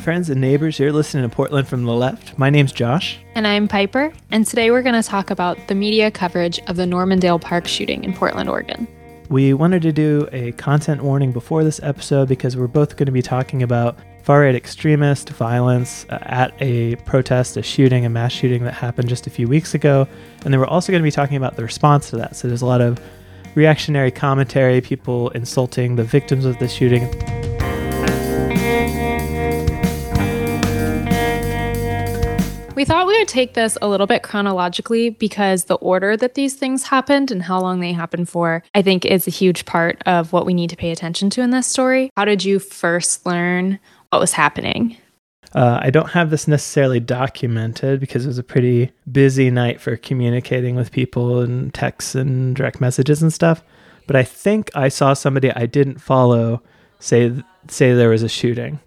friends and neighbors. You're listening to Portland from the Left. My name's Josh. And I'm Piper. And today we're going to talk about the media coverage of the Normandale Park shooting in Portland, Oregon. We wanted to do a content warning before this episode because we're both going to be talking about far right extremist violence uh, at a protest, a shooting, a mass shooting that happened just a few weeks ago. And then we're also going to be talking about the response to that. So there's a lot of reactionary commentary, people insulting the victims of the shooting. We thought we would take this a little bit chronologically because the order that these things happened and how long they happened for, I think, is a huge part of what we need to pay attention to in this story. How did you first learn what was happening? Uh, I don't have this necessarily documented because it was a pretty busy night for communicating with people and texts and direct messages and stuff. But I think I saw somebody I didn't follow say say there was a shooting.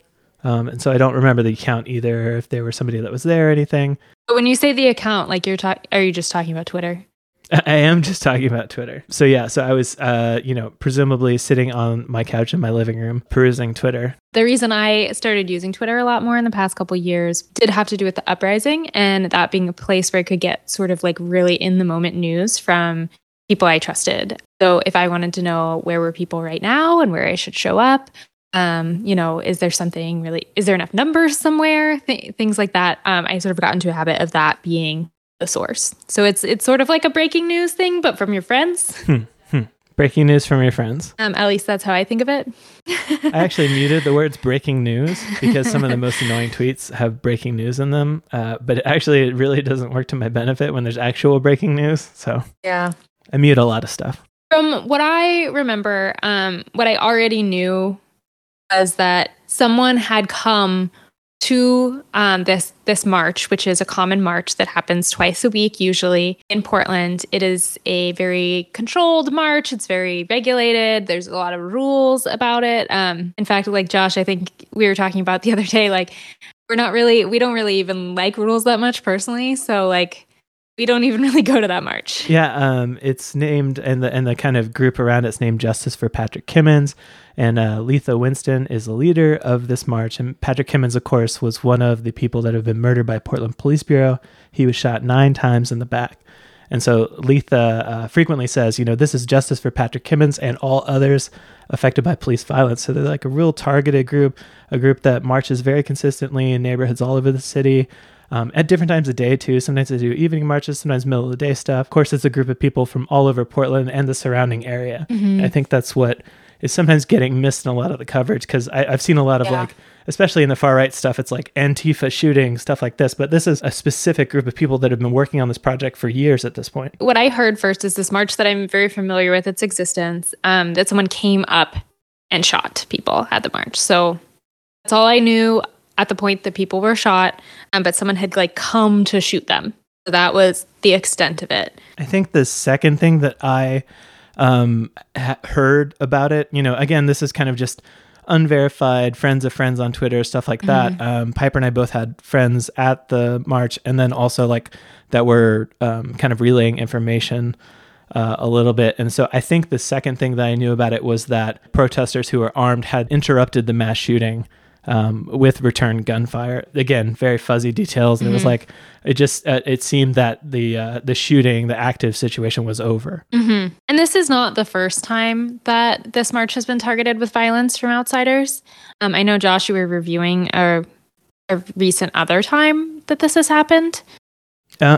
Um, and so I don't remember the account either, if there was somebody that was there or anything. But when you say the account, like you're talking, are you just talking about Twitter? I am just talking about Twitter. So yeah, so I was, uh, you know, presumably sitting on my couch in my living room perusing Twitter. The reason I started using Twitter a lot more in the past couple years did have to do with the uprising and that being a place where I could get sort of like really in the moment news from people I trusted. So if I wanted to know where were people right now and where I should show up, um, you know, is there something really, is there enough numbers somewhere? Th- things like that. Um, I sort of got into a habit of that being the source. So it's it's sort of like a breaking news thing, but from your friends. Hmm, hmm. Breaking news from your friends. Um, at least that's how I think of it. I actually muted the words breaking news because some of the most annoying tweets have breaking news in them. Uh, but it actually, it really doesn't work to my benefit when there's actual breaking news. So yeah, I mute a lot of stuff. From what I remember, um, what I already knew was that someone had come to um, this this march, which is a common march that happens twice a week, usually in Portland. It is a very controlled march. It's very regulated. There's a lot of rules about it. Um, in fact, like Josh, I think we were talking about the other day, like we're not really, we don't really even like rules that much personally. So like we don't even really go to that march. Yeah, um, it's named and the and the kind of group around it's named Justice for Patrick Kimmons, And uh, Letha Winston is the leader of this march. And Patrick Kimmons, of course, was one of the people that have been murdered by Portland Police Bureau. He was shot nine times in the back. And so Letha uh, frequently says, you know, this is justice for Patrick Kimmons and all others affected by police violence. So they're like a real targeted group, a group that marches very consistently in neighborhoods all over the city. Um, at different times of day too. Sometimes they do evening marches, sometimes middle of the day stuff. Of course, it's a group of people from all over Portland and the surrounding area. Mm-hmm. I think that's what is sometimes getting missed in a lot of the coverage because I've seen a lot of yeah. like, especially in the far right stuff, it's like Antifa shooting, stuff like this. But this is a specific group of people that have been working on this project for years at this point. What I heard first is this march that I'm very familiar with its existence, um, that someone came up and shot people at the march. So that's all I knew at the point that people were shot, um, but someone had like come to shoot them. So that was the extent of it. I think the second thing that I um, ha- heard about it. You know, again, this is kind of just unverified friends of friends on Twitter, stuff like that. Mm-hmm. Um, Piper and I both had friends at the march, and then also like that were um, kind of relaying information. Uh, a little bit. And so I think the second thing that I knew about it was that protesters who were armed had interrupted the mass shooting um, with return gunfire. Again, very fuzzy details. And mm-hmm. it was mm-hmm. like it just uh, it seemed that the uh, the shooting, the active situation was over. Mm-hmm. And this is not the first time that this march has been targeted with violence from outsiders. Um, I know Josh, you were reviewing a, a recent other time that this has happened. Uh,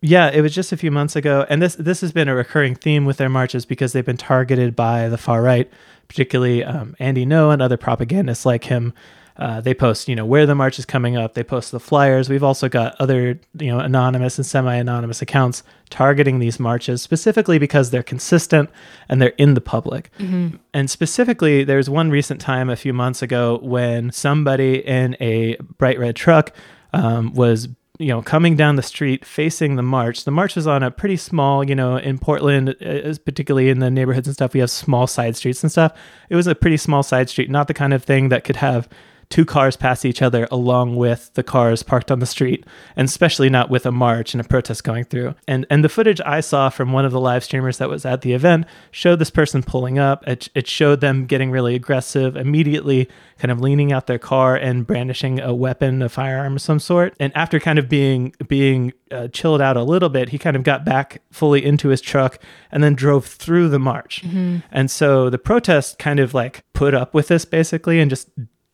yeah, it was just a few months ago, and this this has been a recurring theme with their marches because they've been targeted by the far right particularly um, Andy Ngo and other propagandists like him. Uh, they post, you know, where the march is coming up. They post the flyers. We've also got other, you know, anonymous and semi-anonymous accounts targeting these marches specifically because they're consistent and they're in the public. Mm-hmm. And specifically, there's one recent time a few months ago when somebody in a bright red truck um, was you know, coming down the street facing the march. The march was on a pretty small, you know, in Portland, uh, particularly in the neighborhoods and stuff, we have small side streets and stuff. It was a pretty small side street, not the kind of thing that could have two cars pass each other along with the cars parked on the street, and especially not with a march and a protest going through. And and the footage I saw from one of the live streamers that was at the event showed this person pulling up. It, it showed them getting really aggressive, immediately kind of leaning out their car and brandishing a weapon, a firearm of some sort. And after kind of being being uh, chilled out a little bit, he kind of got back fully into his truck and then drove through the march. Mm-hmm. And so the protest kind of like put up with this basically and just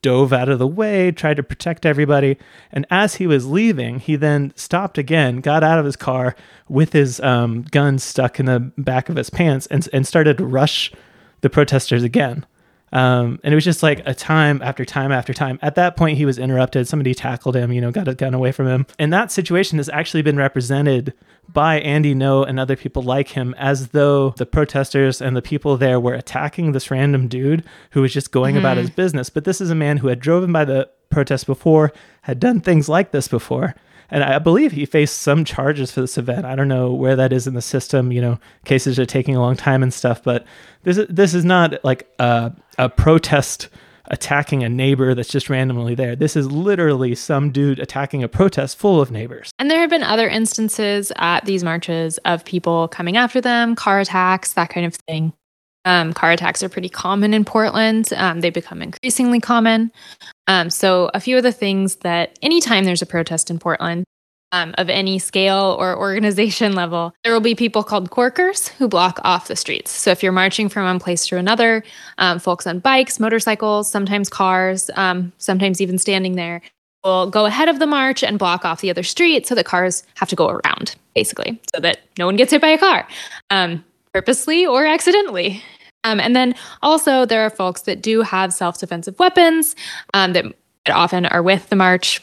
dove out of the way, tried to protect everybody. And as he was leaving, he then stopped again, got out of his car with his um, gun stuck in the back of his pants, and, and started to rush the protesters again. Um, and it was just like a time after time after time. At that point, he was interrupted. Somebody tackled him, you know, got a gun away from him. And that situation has actually been represented by Andy Ngo and other people like him as though the protesters and the people there were attacking this random dude who was just going mm-hmm. about his business. But this is a man who had driven by the protest before, had done things like this before and I believe he faced some charges for this event. I don't know where that is in the system. You know, cases are taking a long time and stuff. But this is this is not like a, a protest attacking a neighbor that's just randomly there. This is literally some dude attacking a protest full of neighbors. And there have been other instances at these marches of people coming after them, car attacks, that kind of thing. Um, car attacks are pretty common in Portland. Um, they become increasingly common. Um, so, a few of the things that anytime there's a protest in Portland um, of any scale or organization level, there will be people called corkers who block off the streets. So, if you're marching from one place to another, um, folks on bikes, motorcycles, sometimes cars, um, sometimes even standing there, will go ahead of the march and block off the other street so that cars have to go around, basically, so that no one gets hit by a car purposely or accidentally. Um, and then also, there are folks that do have self defensive weapons um, that often are with the march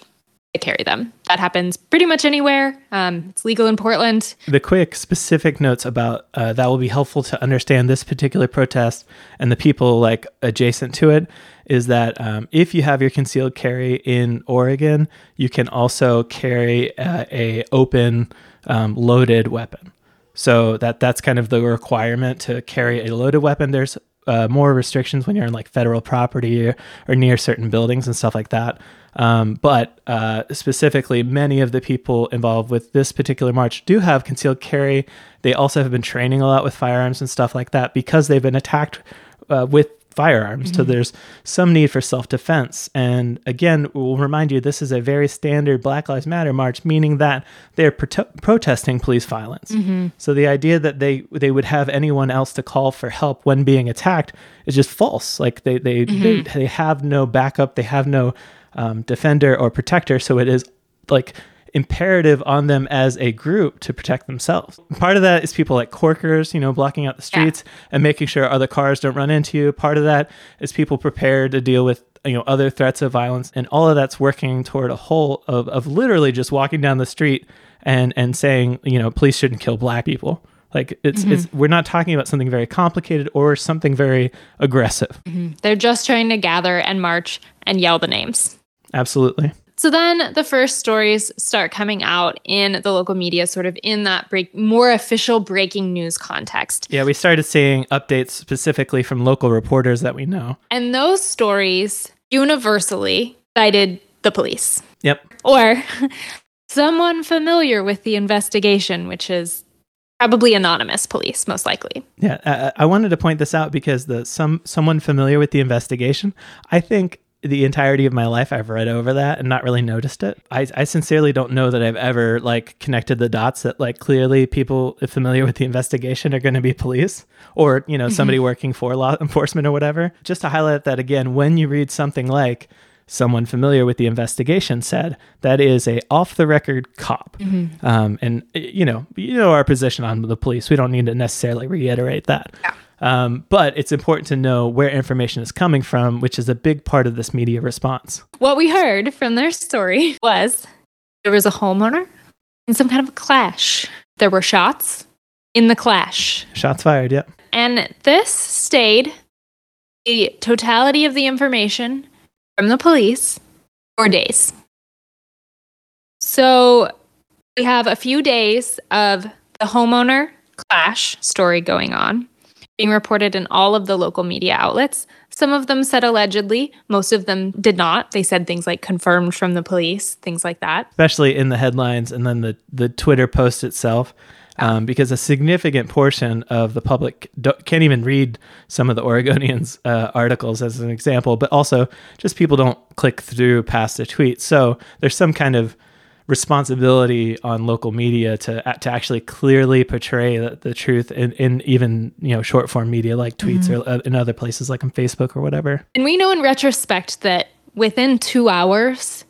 to carry them. That happens pretty much anywhere. Um, it's legal in Portland. The quick specific notes about uh, that will be helpful to understand this particular protest and the people like adjacent to it is that um, if you have your concealed carry in Oregon, you can also carry uh, a open um, loaded weapon. So that that's kind of the requirement to carry a loaded weapon. There's uh, more restrictions when you're in like federal property or, near certain buildings and stuff like that. Um, but uh, specifically, many of the people involved with this particular march do have concealed carry. They also have been training a lot with firearms and stuff like that because they've been attacked uh, with firearms. Mm-hmm. So there's some need for self defense. And again, we'll remind you this is a very standard Black Lives Matter march, meaning that they're pro- protesting police violence. Mm-hmm. So the idea that they they would have anyone else to call for help when being attacked is just false. Like they they mm-hmm. they, they, have no backup, they have no um, defender or protector. So it is like imperative on them as a group to protect themselves. Part of that is people like corkers, you know, blocking out the streets yeah. and making sure other cars don't run into you. Part of that is people prepared to deal with you know other threats of violence and all of that's working toward a whole of, of literally just walking down the street and and saying you know police shouldn't kill black people like it's mm-hmm. it's we're not talking about something very complicated or something very aggressive mm-hmm. they're just trying to gather and march and yell the names absolutely so then the first stories start coming out in the local media, sort of in that break, more official breaking news context. Yeah, we started seeing updates specifically from local reporters that we know. And those stories universally cited the police. Yep. Or someone familiar with the investigation, which is probably anonymous police most likely yeah I, I, wanted to point this out because the some someone familiar with the investigation i think the entirety of my life I've read over that and not really noticed it. I, I sincerely don't know that I've ever like connected the dots that like clearly people familiar with the investigation are going to be police or, you know, somebody mm-hmm. working for law enforcement or whatever. Just to highlight that again, when you read something like someone familiar with the investigation said that is a off the record cop mm-hmm. um, and you know you know our position on the police we don't need to necessarily reiterate that yeah. Um, but it's important to know where information is coming from, which is a big part of this media response. What we heard from their story was there was a homeowner in some kind of a clash. There were shots in the clash. Shots fired, yep. And this stayed the totality of the information from the police for days. So we have a few days of the homeowner clash story going on. Being reported in all of the local media outlets. Some of them said allegedly, most of them did not. They said things like confirmed from the police, things like that. Especially in the headlines and then the, the Twitter post itself. Um, because a significant portion of the public can't even read some of the Oregonians' uh, articles as an example, but also just people don't click through past a tweet. So there's some kind of responsibility on local media to to actually clearly portray the, the truth in, in even you know short form media like tweets mm-hmm. or uh, in other places like on Facebook or whatever. And we know in retrospect that within two hours,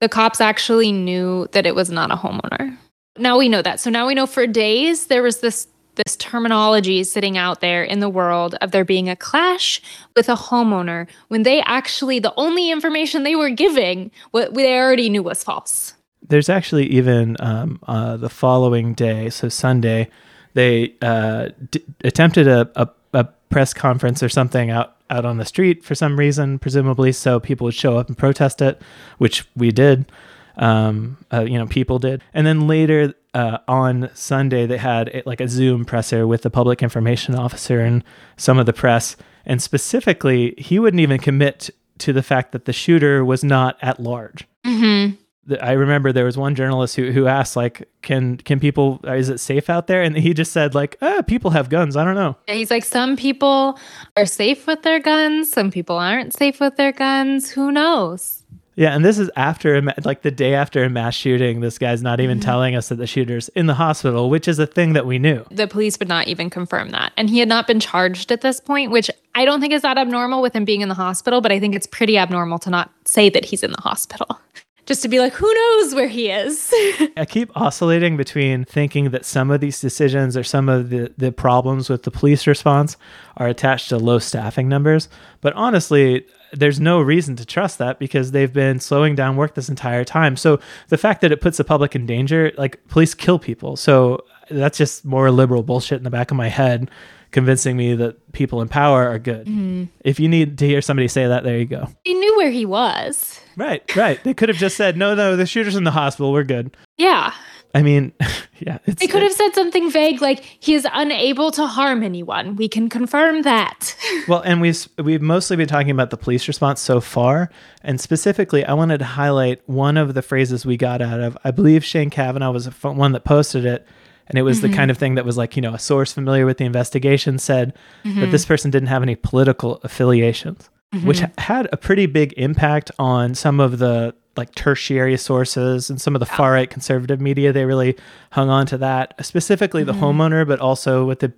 the cops actually knew that it was not a homeowner. Now we know that. So now we know for days there was this this terminology sitting out there in the world of there being a clash with a homeowner when they actually the only information they were giving what they already knew was false there's actually even um, uh, the following day, so Sunday, they uh, d- attempted a, a, a, press conference or something out, out on the street for some reason, presumably so people would show up and protest it, which we did. Um, uh, you know, people did. And then later uh, on Sunday, they had a, like a Zoom presser with the public information officer and some of the press. And specifically, he wouldn't even commit to the fact that the shooter was not at large. Mm-hmm. I remember there was one journalist who, who asked like, can can people is it safe out there? And he just said like, ah, people have guns. I don't know. Yeah, he's like, some people are safe with their guns. Some people aren't safe with their guns. Who knows? Yeah, and this is after like the day after a mass shooting. This guy's not even mm-hmm. telling us that the shooter's in the hospital, which is a thing that we knew. The police would not even confirm that, and he had not been charged at this point, which I don't think is that abnormal with him being in the hospital. But I think it's pretty abnormal to not say that he's in the hospital just to be like, who knows where he is? I keep oscillating between thinking that some of these decisions or some of the, the problems with the police response are attached to low staffing numbers. But honestly, there's no reason to trust that because they've been slowing down work this entire time. So the fact that it puts the public in danger, like police kill people. So that's just more liberal bullshit in the back of my head convincing me that people in power are good. Mm-hmm. If you need to hear somebody say that, there you go. He knew where he was. Right, right. They could have just said, "No, no, the shooter's in the hospital. We're good." Yeah. I mean, yeah. they could have said something vague like he is unable to harm anyone. We can confirm that. well, and we've we've mostly been talking about the police response so far, and specifically, I wanted to highlight one of the phrases we got out of. I believe Shane Kavanaugh was the one that posted it and it was mm-hmm. the kind of thing that was like you know a source familiar with the investigation said mm-hmm. that this person didn't have any political affiliations mm-hmm. which had a pretty big impact on some of the like tertiary sources and some of the far right conservative media they really hung on to that specifically the mm-hmm. homeowner but also with the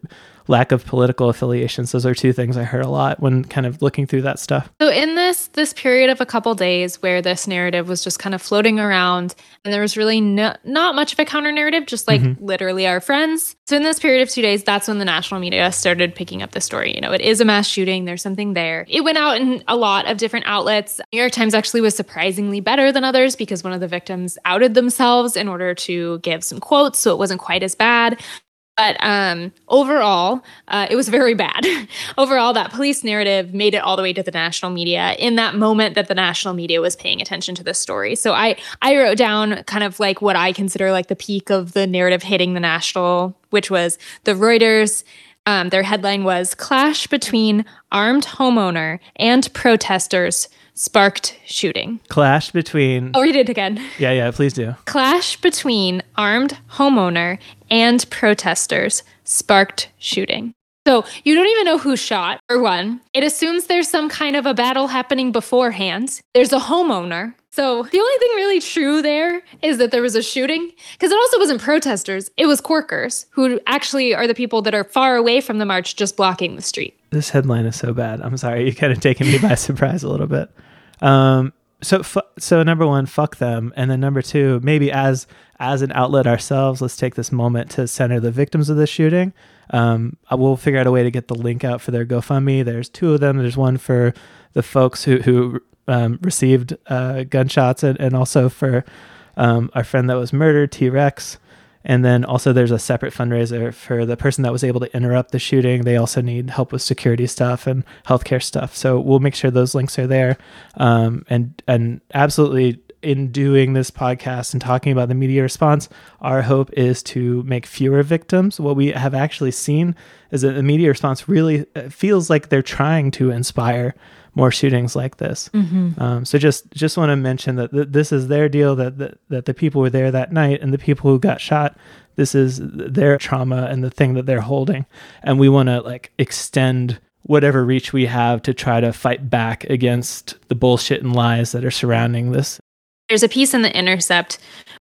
lack of political affiliations. Those are two things I heard a lot when kind of looking through that stuff. So in this this period of a couple days where this narrative was just kind of floating around and there was really no, not much of a counter narrative, just like mm-hmm. literally our friends. So in this period of 2 days, that's when the national media started picking up the story. You know, it is a mass shooting, there's something there. It went out in a lot of different outlets. New York Times actually was surprisingly better than others because one of the victims outed themselves in order to give some quotes so it wasn't quite as bad. But um, overall, uh, it was very bad. overall, that police narrative made it all the way to the national media in that moment that the national media was paying attention to this story. So I I wrote down kind of like what I consider like the peak of the narrative hitting the national, which was the Reuters. Um, their headline was "Clash between armed homeowner and protesters sparked shooting. Clash between. Oh, read it again. Yeah, yeah, please do. Clash between armed homeowner and protesters sparked shooting. So you don't even know who shot, or one. It assumes there's some kind of a battle happening beforehand. There's a homeowner. So the only thing really true there is that there was a shooting, because it also wasn't protesters, it was Corkers, who actually are the people that are far away from the march, just blocking the street. This headline is so bad. I'm sorry, you kind of taken me by surprise a little bit. Um, so so number one, fuck them, and then number two, maybe as as an outlet ourselves, let's take this moment to center the victims of this shooting. Um, we'll figure out a way to get the link out for their GoFundMe. There's two of them. There's one for the folks who who um, received uh, gunshots, and, and also for um, our friend that was murdered, T Rex. And then also there's a separate fundraiser for the person that was able to interrupt the shooting. They also need help with security stuff and healthcare stuff. So we'll make sure those links are there. Um, and and absolutely in doing this podcast and talking about the media response, our hope is to make fewer victims. What we have actually seen is that the media response really uh, feels like they're trying to inspire more shootings like this. Mm-hmm. Um, so just just want to mention that th- this is their deal. That, that that the people were there that night, and the people who got shot. This is their trauma and the thing that they're holding, and we want to like extend whatever reach we have to try to fight back against the bullshit and lies that are surrounding this. There's a piece in the Intercept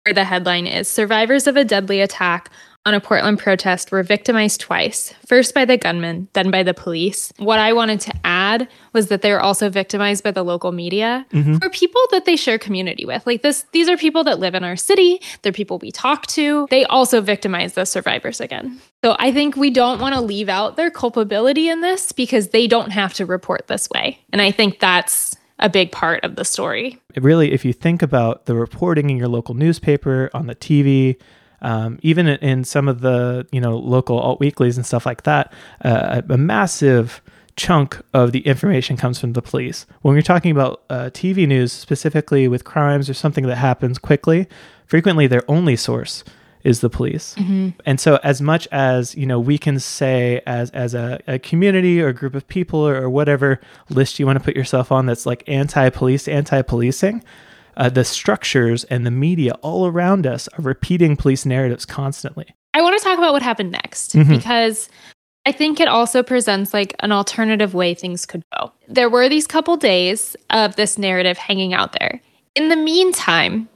where the headline is Survivors of a Deadly Attack on a Portland protest were victimized twice, first by the gunman, then by the police. What I wanted to add was that they were also victimized by the local media mm-hmm. for people that they share community with. Like this these are people that live in our city, they're people we talk to. They also victimize the survivors again. So I think we don't want to leave out their culpability in this because they don't have to report this way. And I think that's a big part of the story. Really, if you think about the reporting in your local newspaper, on the TV, um, even in some of the you know local alt weeklies and stuff like that, uh, a massive chunk of the information comes from the police. When you're talking about uh, TV news, specifically with crimes or something that happens quickly, frequently their only source is the police. Mm-hmm. And so as much as, you know, we can say as as a, a community or a group of people or, or, whatever list you want to put yourself on that's like anti-police, anti-policing, uh, the structures and the media all around us are repeating police narratives constantly. I want to talk about what happened next mm-hmm. because I think it also presents like an alternative way things could go. There were these couple days of this narrative hanging out there. In the meantime,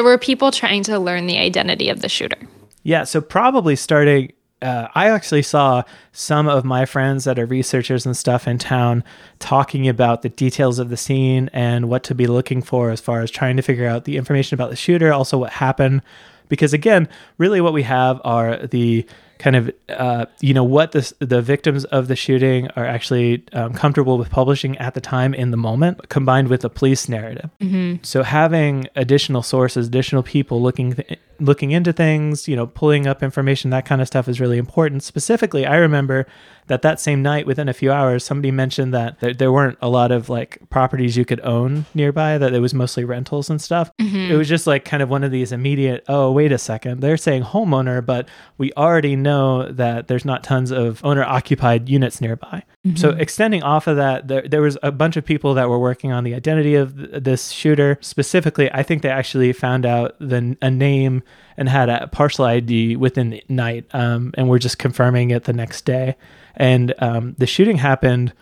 there were people trying to learn the identity of the shooter. Yeah, so probably starting uh, I actually saw some of my friends that are researchers and stuff in town talking about the details of the scene and what to be looking for as far as trying to figure out the information about the shooter, also what happened. Because again, really what we have are the kind of uh, you know what the the victims of the shooting are actually um, comfortable with publishing at the time in the moment, combined with the police narrative. Mm-hmm. So having additional sources, additional people looking th- looking into things, you know, pulling up information, that kind of stuff is really important. Specifically, I remember that that same night, within a few hours, somebody mentioned that there, there weren't a lot of like properties you could own nearby, that it was mostly rentals and stuff. Mm-hmm. It was just like kind of one of these immediate, oh, wait a second, they're saying homeowner, but we already know that there's not tons of owner occupied units nearby. Mm-hmm. So extending off of that, there, there was a bunch of people that were working on the identity of th- this shooter. Specifically, I think they actually found out the a name and had a partial ID within the night, um, and we're just confirming it the next day. And um, the shooting happened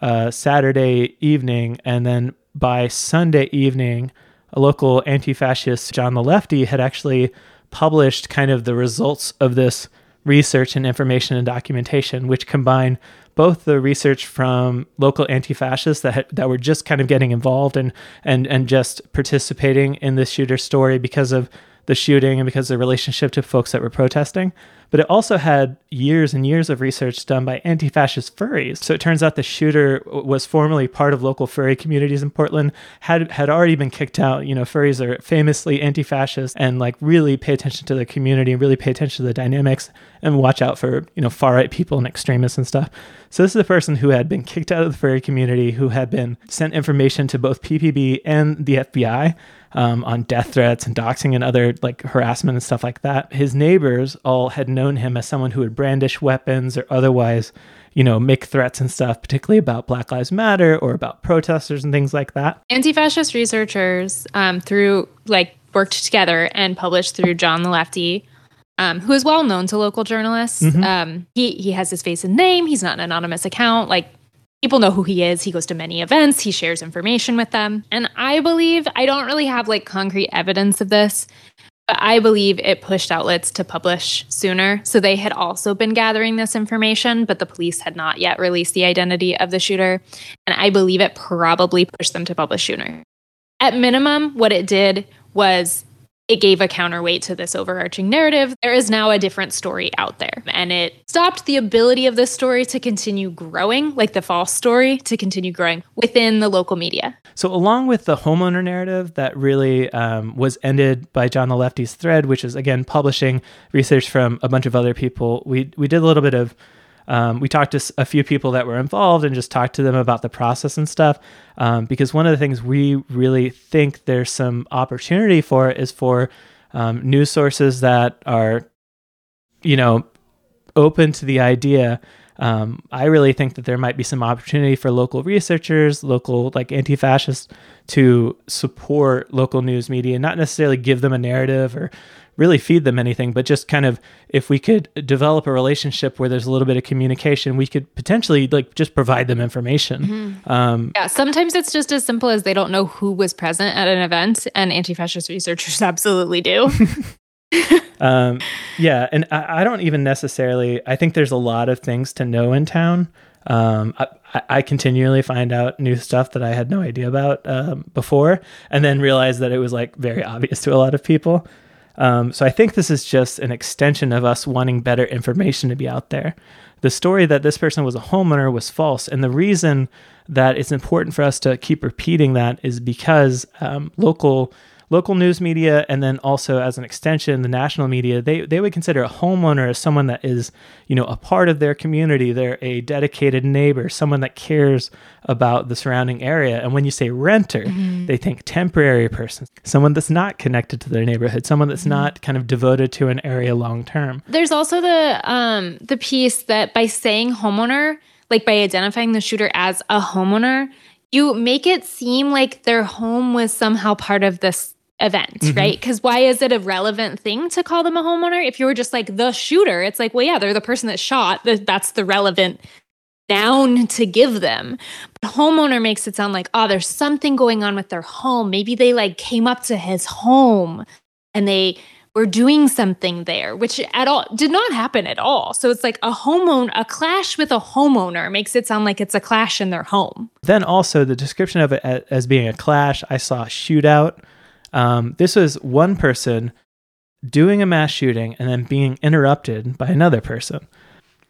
uh, Saturday evening, and then by Sunday evening, a local anti-fascist John the Lefty had actually published kind of the results of this research and information and documentation, which combine both the research from local anti-fascists that had, that were just kind of getting involved and and and just participating in this shooter story because of the shooting and because of the relationship to folks that were protesting, but it also had years and years of research done by anti fascist furries. So it turns out the shooter was formerly part of local furry communities in Portland, had, had already been kicked out. You know, furries are famously anti fascist and like really pay attention to the community, really pay attention to the dynamics and watch out for, you know, far right people and extremists and stuff. So this is a person who had been kicked out of the furry community, who had been sent information to both PPB and the FBI um, on death threats and doxing and other like harassment and stuff like that. His neighbors all had known him as someone who would brandish weapons or otherwise, you know, make threats and stuff, particularly about Black Lives Matter or about protesters and things like that. Anti-fascist researchers um, through like worked together and published through John the Lefty. Um, who is well known to local journalists. Mm-hmm. Um, he he has his face and name. He's not an anonymous account. Like people know who he is. He goes to many events, he shares information with them. And I believe, I don't really have like concrete evidence of this, but I believe it pushed outlets to publish sooner. So they had also been gathering this information, but the police had not yet released the identity of the shooter. And I believe it probably pushed them to publish sooner. At minimum, what it did was it gave a counterweight to this overarching narrative. There is now a different story out there, and it stopped the ability of this story to continue growing, like the false story, to continue growing within the local media. So, along with the homeowner narrative that really um, was ended by John the Lefty's thread, which is again publishing research from a bunch of other people, we we did a little bit of um, we talked to a few people that were involved and just talked to them about the process and stuff. Um, because one of the things we really think there's some opportunity for is for um, news sources that are, you know, open to the idea. Um, I really think that there might be some opportunity for local researchers, local like anti-fascists, to support local news media, not necessarily give them a narrative or really feed them anything, but just kind of if we could develop a relationship where there's a little bit of communication, we could potentially like just provide them information. Um, Yeah, sometimes it's just as simple as they don't know who was present at an event, and anti fascist researchers absolutely do. um, yeah, and I, I don't even necessarily. I think there's a lot of things to know in town. Um, I, I- I continually find out new stuff that I had no idea about um, before, and then realize that it was like very obvious to a lot of people. Um, so I think this is just an extension of us wanting better information to be out there. The story that this person was a homeowner was false, and the reason that it's important for us to keep repeating that is because um, local local news media and then also as an extension the national media they, they would consider a homeowner as someone that is you know a part of their community. They're a dedicated neighbor someone that cares about the surrounding area. And when you say renter they think temporary person someone that's not connected to their neighborhood someone that's not kind of devoted to an area long term. There's also the um the piece that by saying homeowner, like by identifying the shooter as a homeowner, you make it seem like their home was somehow part of this event, mm-hmm. right? Because why is it a relevant thing to call them a homeowner? If you were just like the shooter, it's like, well, yeah, they're the person that shot. Th- That's the relevant noun to give them. But homeowner makes it sound like, oh, there's something going on with their home. Maybe they like came up to his home and they were doing something there, which at all did not happen at all. So it's like a homeowner, a clash with a homeowner makes it sound like it's a clash in their home. then also the description of it as being a clash i saw a shootout um, this was one person doing a mass shooting and then being interrupted by another person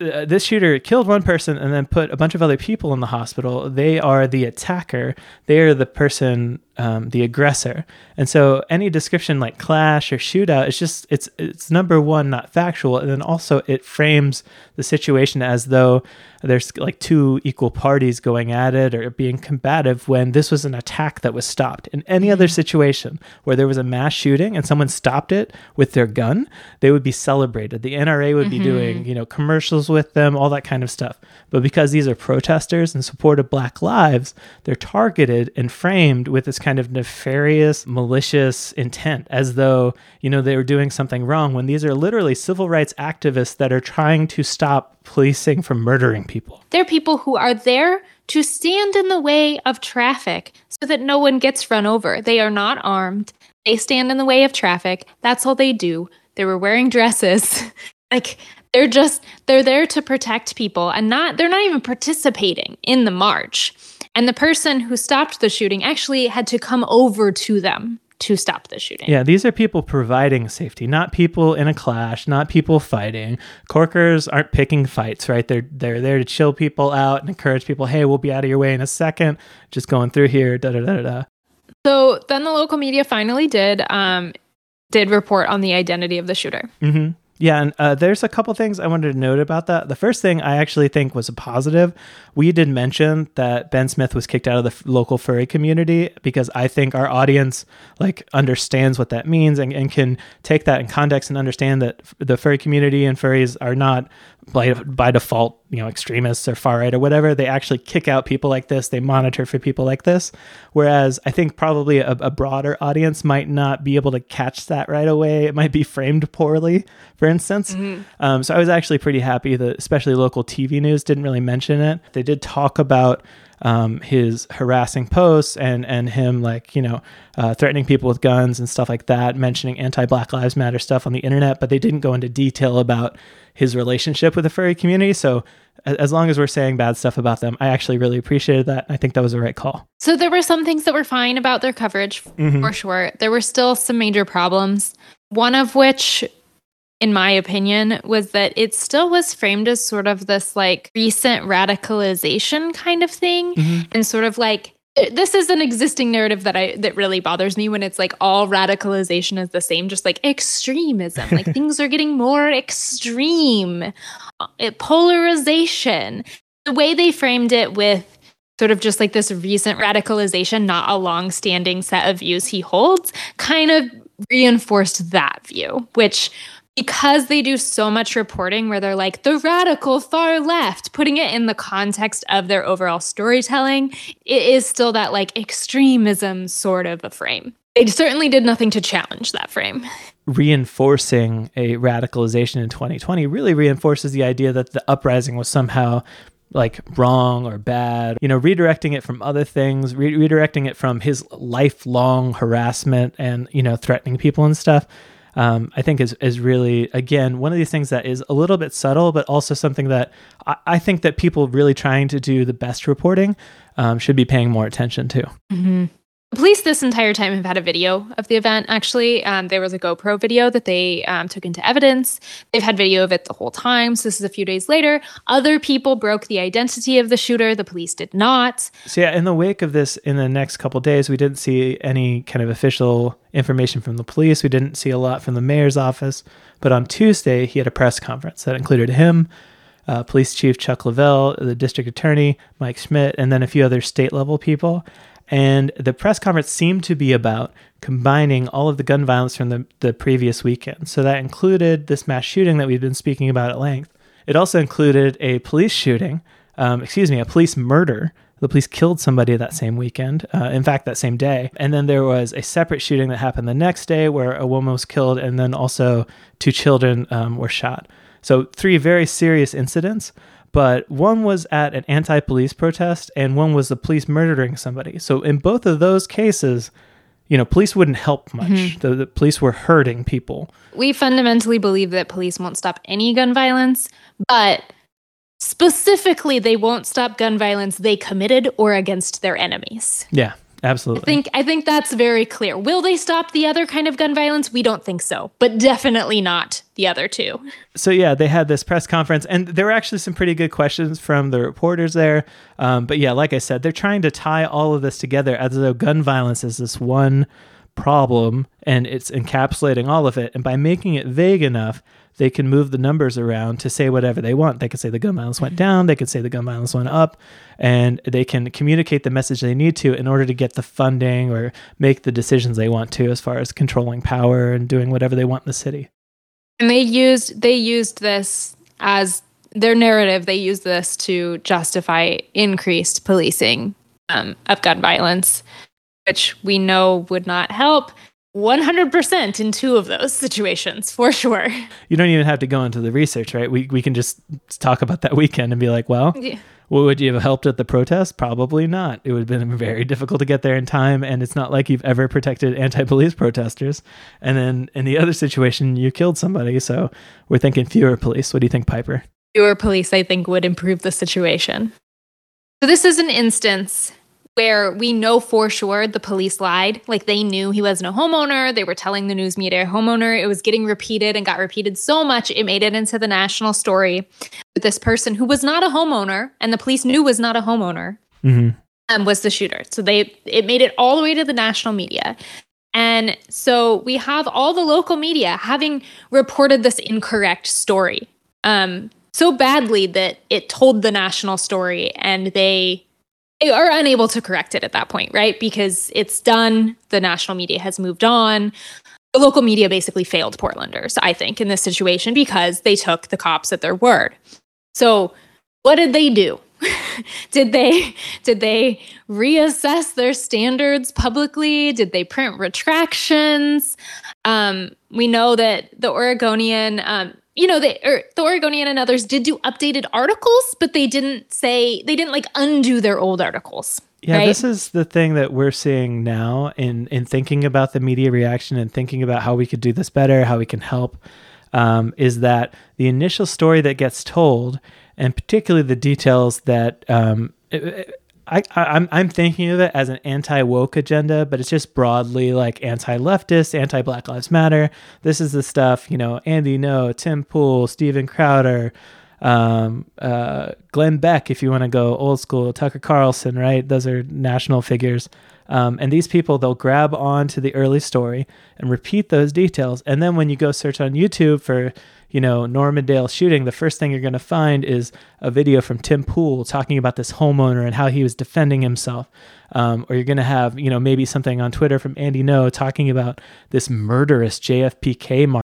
uh, this shooter killed one person and then put a bunch of other people in the hospital. They are the attacker. They are the person, um, the aggressor. And so any description like clash or shootout, it's just it's it's number one not factual, and then also it frames the situation as though there's like two equal parties going at it or being combative when this was an attack that was stopped. In any other situation where there was a mass shooting and someone stopped it with their gun, they would be celebrated. The NRA would be doing, you know, commercials with them, all that kind of stuff. But because these are protesters in support of Black lives, they're targeted and framed with this kind of nefarious, malicious intent, as though, you know, they were doing something wrong when these are literally civil rights activists that are trying to stop policing from murdering people. They're people who are there to stand in the way of traffic so that no one gets run over. They are not armed. They stand in the way of traffic. That's all they do. They were wearing dresses. like they're just they're there to protect people and not they're not even participating in the march. And the person who stopped the shooting actually had to come over to them to stop the shooting. Yeah, these are people providing safety, not people in a clash, not people fighting. Corkers aren't picking fights, right? They're they're there to chill people out and encourage people. Hey, we'll be out of your way in a second. Just going through here. Da da da da. da. So then the local media finally did um did report on the identity of the shooter. hmm Yeah, and uh, there's a couple things I wanted to note about that. The first thing I actually think was a positive. We did mention that Ben Smith was kicked out of the f- local furry community because I think our audience like understands what that means and, and can take that in context and understand that f- the furry community and furries are not by, by default, you know, extremists or far right or whatever. They actually kick out people like this. They monitor for people like this. Whereas I think probably a, a broader audience might not be able to catch that right away. It might be framed poorly, for instance. Um, so I was actually pretty happy that, especially local TV news, didn't really mention it. They did talk about um, his harassing posts and and him like you know uh, threatening people with guns and stuff like that, mentioning anti Black Lives Matter stuff on the internet, but they didn't go into detail about his relationship with the furry community. So as long as we're saying bad stuff about them, I actually really appreciated that. I think that was the right call. So there were some things that were fine about their coverage for sure. There were still some major problems. One of which, in my opinion, was that it still was framed as sort of this like recent radicalization kind of thing. And sort of like this is an existing narrative that I that really bothers me when it's like all radicalization is the same, just like extremism. Like things are getting more extreme. It, uh, polarization. The way they framed it with sort of just like this recent radicalization, not a long-standing set of views he holds, kind of reinforced that view, which because they do so much reporting where they're like the radical far left, putting it in the context of their overall storytelling, it is still that like extremism sort of a frame. They certainly did nothing to challenge that frame. Reinforcing a radicalization in 2020 really reinforces the idea that the uprising was somehow like wrong or bad, you know, redirecting it from other things, re- redirecting it from his lifelong harassment and, you know, threatening people and stuff um, I think is is really again one of these things that is a little bit subtle, but also something that I, I think that people really trying to do the best reporting um, should be paying more attention to. Mm-hmm. The police this entire time have had a video of the event. Actually, um, there was a GoPro video that they um, took into evidence. They've had video of it the whole time. So this is a few days later. Other people broke the identity of the shooter. The police did not. So yeah, in the wake of this, in the next couple days, we didn't see any kind of official information from the police. We didn't see a lot from the mayor's office. But on Tuesday, he had a press conference that included him, uh, Police Chief Chuck Lovell, the District Attorney Mike Schmidt, and then a few other state level people. And the press conference seemed to be about combining all of the gun violence from the, the previous weekend. So that included this mass shooting that we've been speaking about at length. It also included a police shooting, um, excuse me, a police murder. The police killed somebody that same weekend, uh, in fact, that same day. And then there was a separate shooting that happened the next day where a woman was killed, and then also two children um, were shot. So, three very serious incidents but one was at an anti police protest and one was the police murdering somebody. So in both of those cases, you know, police wouldn't help much. Mm-hmm. The, the, police were hurting people. We fundamentally believe that police won't stop any gun violence, but specifically, they won't stop gun violence they committed or against their enemies. Yeah. Absolutely. I think I think that's very clear. Will they stop the other kind of gun violence? We don't think so, but definitely not the other two. So yeah, they had this press conference, and there were actually some pretty good questions from the reporters there. Um, but yeah, like I said, they're trying to tie all of this together as though gun violence is this one problem, and it's encapsulating all of it. And by making it vague enough, they can move the numbers around to say whatever they want. They could say the gun violence went down, they could say the gun violence went up, and they can communicate the message they need to in order to get the funding or make the decisions they want to as far as controlling power and doing whatever they want in the city. And they used they used this as their narrative. They used this to justify increased policing um, of gun violence, which we know would not help 100% in two of those situations for sure. You don't even have to go into the research, right? We, we can just talk about that weekend and be like, well, yeah. well, would you have helped at the protest? Probably not. It would have been very difficult to get there in time. And it's not like you've ever protected anti police protesters. And then in the other situation, you killed somebody. So we're thinking fewer police. What do you think, Piper? Fewer police, I think, would improve the situation. So this is an instance where we know for sure the police lied. Like they knew he wasn't a homeowner. They were telling the news media homeowner. It was getting repeated and got repeated so much it made it into the national story with this person who was not a homeowner and the police knew was not a homeowner mm-hmm. um, was the shooter. So they it made it all the way to the national media. And so we have all the local media having reported this incorrect story um, so badly that it told the national story and they are unable to correct it at that point, right? Because it's done. The national media has moved on. The local media basically failed Portlanders, I think, in this situation because they took the cops at their word. So, what did they do? did they did they reassess their standards publicly? Did they print retractions? Um, we know that the Oregonian um, you know, the, er, the Oregonian and others did do updated articles, but they didn't say, they didn't like undo their old articles. Yeah, right? this is the thing that we're seeing now in, in thinking about the media reaction and thinking about how we could do this better, how we can help, um, is that the initial story that gets told, and particularly the details that um, it, I, I'm I'm thinking of it as an anti woke agenda, but it's just broadly like anti leftist, anti Black Lives Matter. This is the stuff you know Andy Ngo, Tim Pool, Steven Crowder, um, uh, Glenn Beck, if you want to go old school, Tucker Carlson, right? Those are national figures. Um, and these people, they'll grab on to the early story and repeat those details. And then when you go search on YouTube for, you know, Normandale shooting, the first thing you're going to find is a video from Tim Pool talking about this homeowner and how he was defending himself. Um, or you're going to have, you know, maybe something on Twitter from Andy Ngo talking about this murderous JFPK march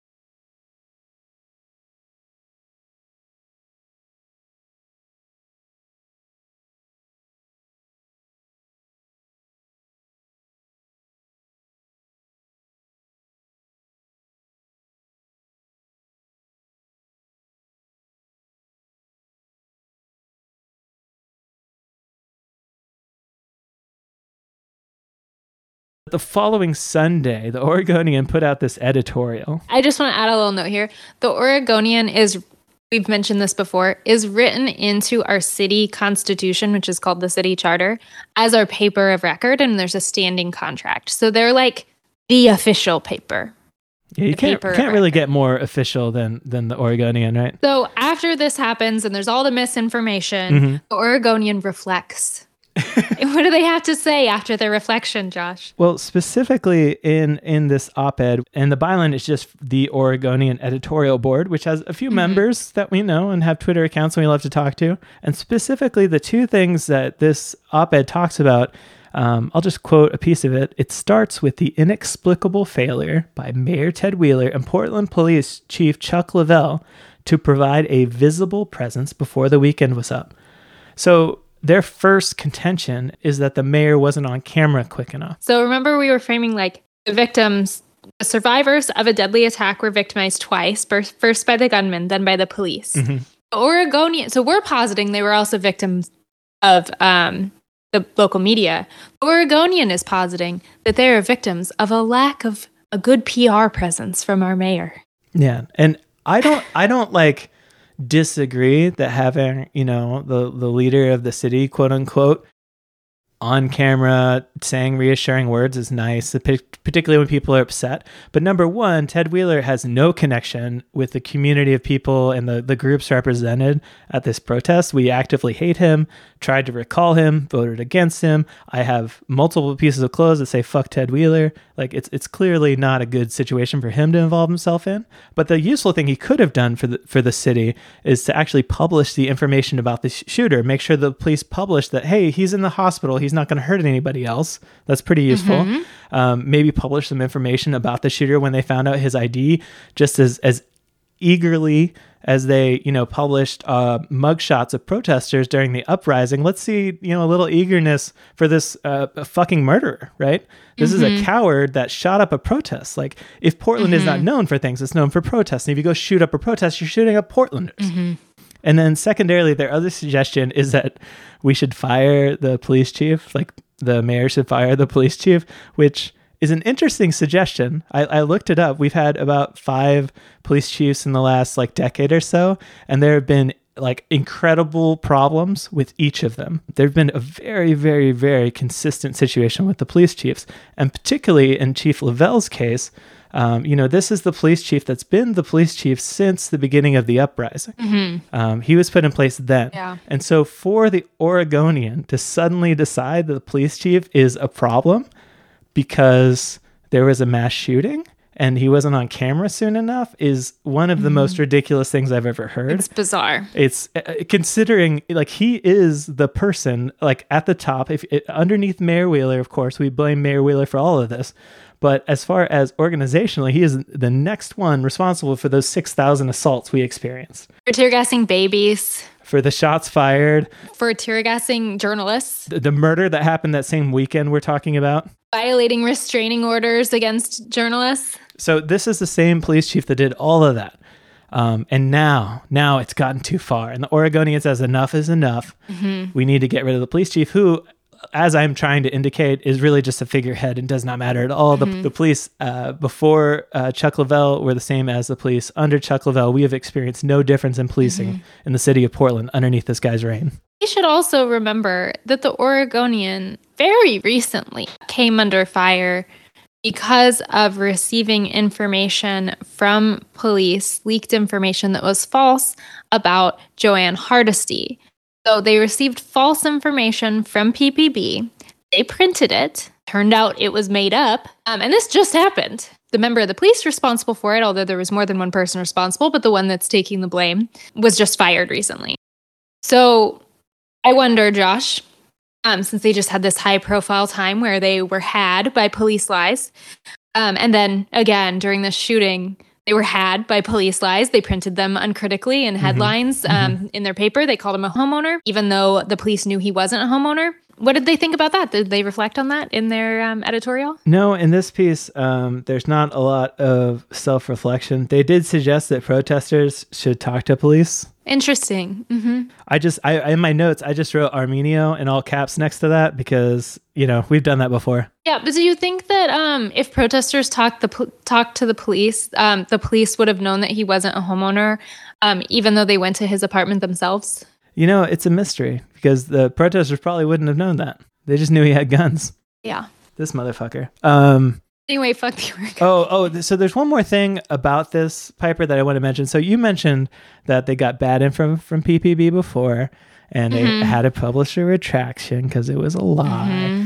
The following Sunday, the Oregonian put out this editorial. I just want to add a little note here. The Oregonian is, we've mentioned this before, is written into our city constitution, which is called the city charter, as our paper of record, and there's a standing contract. So they're like the official paper. Yeah, you can't, can't really get more official than than the Oregonian, right? So after this happens and there's all the misinformation, Mhm. the Oregonian reflects. What do they have to say after their reflection, Josh? Well, specifically in in this op-ed, and the byline is just the Oregonian editorial board, which has a few members that we know and have Twitter accounts and we love to talk to. And specifically, the two things that this op-ed talks about. Um, I'll just quote a piece of it. It starts with the inexplicable failure by Mayor Ted Wheeler and Portland Police Chief Chuck Lovell to provide a visible presence before the weekend was up. So their first contention is that the mayor wasn't on camera quick enough. So remember, we were framing like the victims, the survivors of a deadly attack were victimized twice first, by the gunman, then by the police. Mhm. Oregonian, so we're positing they were also victims of um, the local media. Oregonian is positing that they are victims of a lack of a good PR presence from our mayor. Yeah, and I don't I don't like disagree that having, you know, the the leader of the city, quote unquote, on camera saying reassuring words is nice, particularly when people are upset. But number one, Ted Wheeler has no connection with the community of people and the, the groups represented at this protest. We actively hate him, tried to recall him, voted against him. I have multiple pieces of clothes that say fuck Ted Wheeler. Like it's it's clearly not a good situation for him to involve himself in. But the useful thing he could have done for the for the city is to actually publish the information about the sh- shooter. Make sure the police publish that hey, he's in the hospital. He's not going to hurt anybody else. That's pretty useful. Um, maybe publish some information about the shooter when they found out his ID, just as as eagerly as they you know published uh, mugshots of protesters during the uprising. Let's see you know a little eagerness for this uh, fucking murderer, right? This is a coward that shot up a protest. Like if Portland is not known for things, it's known for protests. And if you go shoot up a protest, you're shooting up Portlanders. And then secondarily, their other suggestion is that we should fire the police chief, like the mayor should fire the police chief, which is an interesting suggestion. I, I looked it up. We've had about five police chiefs in the last like decade or so, and there have been like incredible problems with each of them. There've been a very, very, very consistent situation with the police chiefs, and particularly in Chief Lovell's case. Um, you know, this is the police chief that's been the police chief since the beginning of the uprising. Um, he was put in place then. Yeah. And so for the Oregonian to suddenly decide that the police chief is a problem because there was a mass shooting and he wasn't on camera soon enough is one of the most ridiculous things I've ever heard It's bizarre. it's uh, considering like he is the person like at the top if it, underneath mayor wheeler of course we blame mayor wheeler for all of this but as far as organizationally he is the next one responsible for those 6000 assaults we experienced For tear gassing babies, for the shots fired for tear gassing journalists, the, the murder that happened that same weekend we're talking about violating restraining orders against journalists. So this is the same police chief that did all of that. Um, and now, now it's gotten too far. And the Oregonian says enough is enough. We need to get rid of the police chief, who, as I'm trying to indicate, is really just a figurehead and does not matter at all. The, the police uh, before uh, Chuck Lovell were the same as the police. Under Chuck Lovell, we have experienced no difference in policing in the city of Portland underneath this guy's reign. We should also remember that the Oregonian very recently came under fire because of receiving information from police, leaked information that was false about Jo Ann Hardesty. So they received false information from PPB. They printed it. Turned out it was made up. Um, and this just happened. The member of the police responsible for it, although there was more than one person responsible, but the one that's taking the blame, was just fired recently. So I wonder, Josh, um, since they just had this high profile time where they were had by police lies. Um, and then again, during the shooting, they were had by police lies. They printed them uncritically in headlines mm-hmm. Um, mm-hmm. in their paper. They called him a homeowner, even though the police knew he wasn't a homeowner. What did they think about that? Did they reflect on that in their um, editorial? No, in this piece, um, there's not a lot of self reflection. They did suggest that protesters should talk to police Interesting. Mm-hmm. I just, I in my notes, I just wrote Armenio in all caps next to that because you know we've done that before. Yeah, but do you think that um, if protesters talked the talked to the police, um, the police would have known that he wasn't a homeowner, um, even though they went to his apartment themselves? You know, it's a mystery because the protesters probably wouldn't have known that. They just knew he had guns. Yeah. This motherfucker. Um, Anyway, fuck the Oregon. Oh, oh. So there's one more thing about this Piper that I want to mention. So you mentioned that they got bad info from PPB before, and mm-hmm. they had to publish a retraction because it was a lie. Mm-hmm.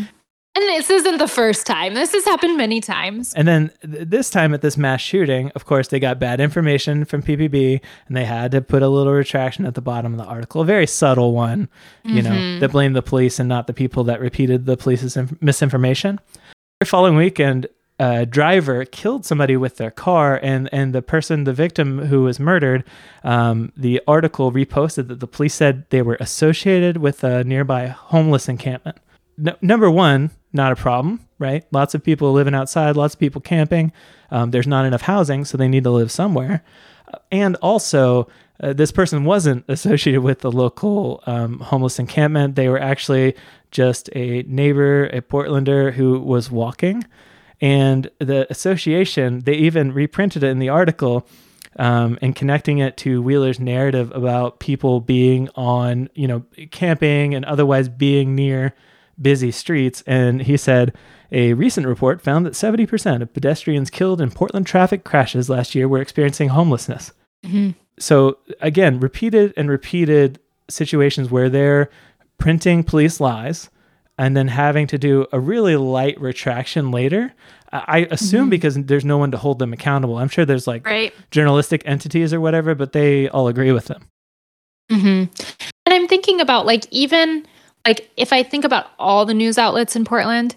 And this isn't the first time. This has happened many times. And then th- this time at this mass shooting, of course, they got bad information from PPB and they had to put a little retraction at the bottom of the article, a very subtle one, you mm-hmm. know, that blamed the police and not the people that repeated the police's inf- misinformation. The following weekend, a driver killed somebody with their car, and and the person, the victim who was murdered, um, the article reposted that the police said they were associated with a nearby homeless encampment. No, number one, not a problem, right? Lots of people living outside, lots of people camping. Um, there's not enough housing, so they need to live somewhere. Uh, and also, uh, this person wasn't associated with the local um, homeless encampment. They were actually just a neighbor, a Portlander who was walking. And the association, they even reprinted it in the article um, and connecting it to Wheeler's narrative about people being on, you know, camping and otherwise being near busy streets. And he said, a recent report found that 70% of pedestrians killed in Portland traffic crashes last year were experiencing homelessness. Mm-hmm. So, again, repeated and repeated situations where they're printing police lies and then having to do a really light retraction later. I assume mm-hmm. because there's no one to hold them accountable. I'm sure there's like right. journalistic entities or whatever, but they all agree with them. Mm-hmm. And I'm thinking about like even like if I think about all the news outlets in Portland,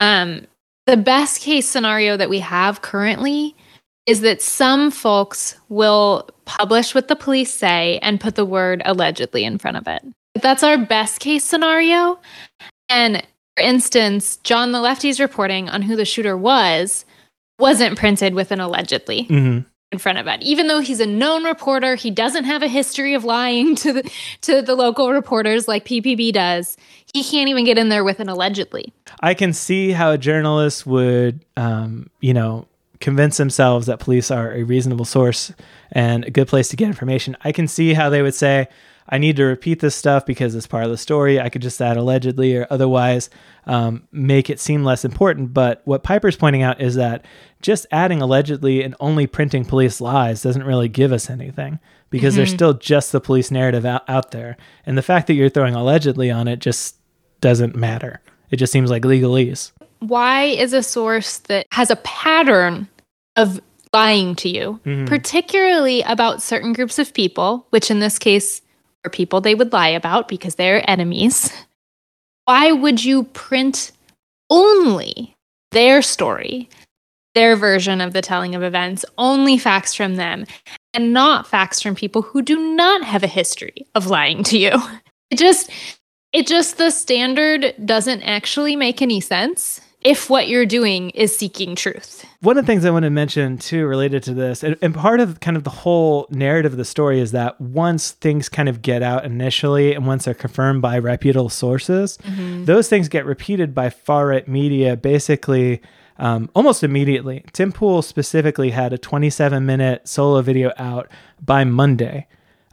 um, the best case scenario that we have currently is that some folks will publish what the police say and put the word allegedly in front of it. That's our best case scenario. And for instance, John the Lefty's reporting on who the shooter was wasn't printed with an allegedly mm-hmm. In front of it. Even though he's a known reporter, he doesn't have a history of lying to the to the local reporters like PPB does. He can't even get in there with an allegedly. I can see how a journalist would, um, you know, convince themselves that police are a reasonable source and a good place to get information. I can see how they would say, I need to repeat this stuff because it's part of the story. I could just add allegedly or otherwise um, make it seem less important. But what Piper's pointing out is that just adding allegedly and only printing police lies doesn't really give us anything because mm-hmm. there's still just the police narrative out, out there. And the fact that you're throwing allegedly on it just doesn't matter. It just seems like legalese. Why is a source that has a pattern of lying to you, mm-hmm. particularly about certain groups of people, which in this case people they would lie about because they're enemies, why would you print only their story, their version of the telling of events, only facts from them, and not facts from people who do not have a history of lying to you? It just, it just, the standard doesn't actually make any sense if what you're doing is seeking truth. One of the things I want to mention too, related to this, and, and, part of kind of the whole narrative of the story is that once things kind of get out initially and once they're confirmed by reputable sources, mm-hmm. those things get repeated by far right media basically um, almost immediately. Tim Pool specifically had a 27 minute solo video out by Monday.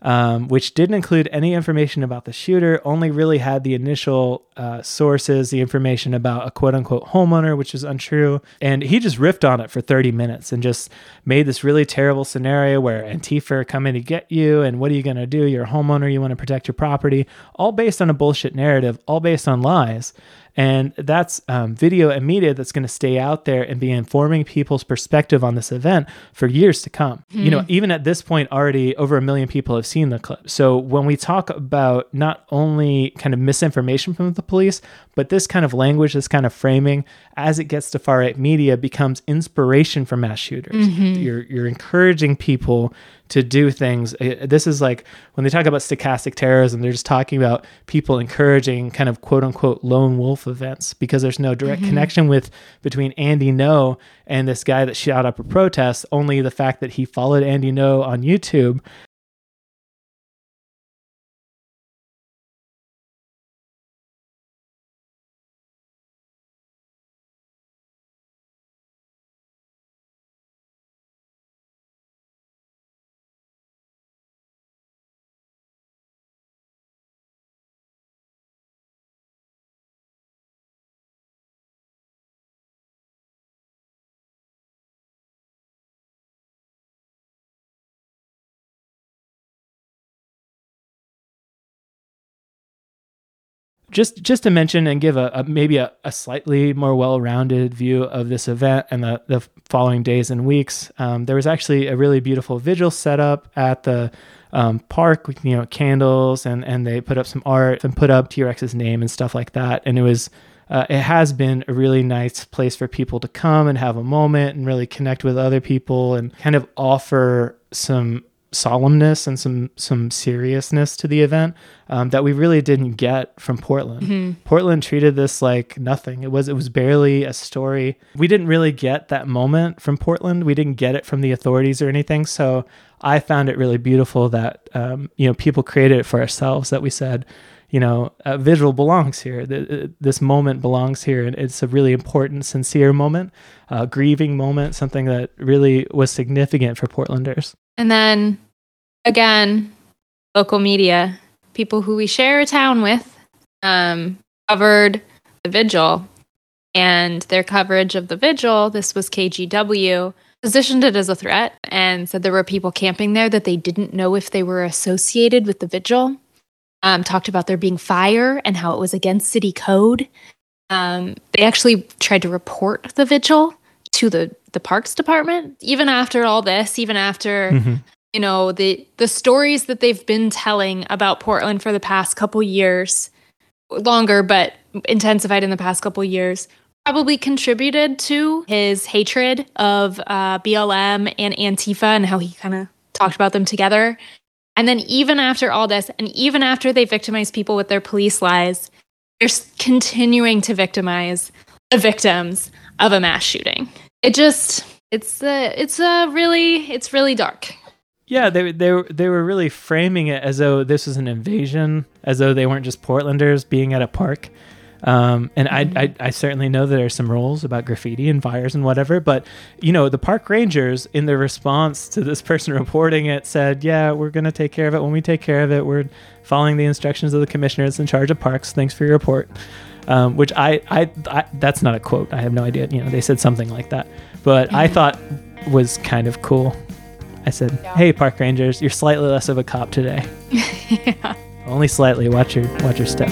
Um, which didn't include any information about the shooter, only really had the initial uh, sources, the information about a quote unquote homeowner, which is untrue. And he just riffed on it for 30 minutes and just made this really terrible scenario where Antifa are coming to get you. And what are you going to do? You're a homeowner, you want to protect your property, all based on a bullshit narrative, all based on lies. And that's um, video and media that's going to stay out there and be informing people's perspective on this event for years to come. Mm. You know, hmm. even at this point, already over a million people have seen the clip. So when we talk about not only kind of misinformation from the police, but this kind of language, this kind of framing, as it gets to far right media, becomes inspiration for mass shooters. Mm-hmm. You're, you're encouraging people to do things. This is like when they talk about stochastic terrorism, they're just talking about people encouraging kind of quote unquote lone wolf events because there's no direct mm-hmm. connection with between Andy Ngo and this guy that shot up a protest. Only the fact that he followed Andy Ngo on YouTube just just to mention and give a, a maybe a, a, slightly more well-rounded view of this event and the, the following days and weeks um, there was actually a really beautiful vigil set up at the um, park with you know candles and and they put up some art and put up t-rex's name and stuff like that. And it was uh, it has been a really nice place for people to come and have a moment and really connect with other people and kind of offer some solemnness and some some seriousness to the event um, that we really didn't get from Portland. Mm-hmm. Portland treated this like nothing. It was it was barely a story. We didn't really get that moment from Portland. We didn't get it from the authorities or anything. So I found it really beautiful that um, you know people created it for ourselves. That we said. You know, a visual belongs here. This moment belongs here, and it's a really important, sincere moment, a grieving moment, something that really was significant for Portlanders. And then again, local media, people who we share a town with, um, covered the vigil. And their coverage of the vigil, this was KGW, positioned it as a threat and said there were people camping there that they didn't know if they were associated with the vigil. Um, talked about there being fire and how it was against city code. Um, they actually tried to report the vigil to the the parks department. Even after all this, even after mm-hmm you know the the stories that they've been telling about Portland for the past couple years, longer but intensified in the past couple years, probably contributed to his hatred of uh, BLM and Antifa and how he kind of talked about them together. And then even after all this, and even after they victimize people with their police lies, they're continuing to victimize the victims of a mass shooting. It just it's uh, it's uh, really it's really dark. Yeah, they they they were really framing it as though this was an invasion, as though they weren't just Portlanders being at a park. Um, and mm-hmm. I, I, I certainly know that there are some rules about graffiti and fires and whatever, but you know the park rangers in their response to this person reporting it said, "Yeah, we're gonna take care of it. When we take care of it, we're following the instructions of the commissioner that's in charge of parks. Thanks for your report." Um, which I, I, I, that's not a quote. I have no idea. You know, they said something like that, but mm-hmm. I thought was kind of cool. I said, yeah. "Hey, park rangers, you're slightly less of a cop today. yeah. Only slightly. Watch your watch your step."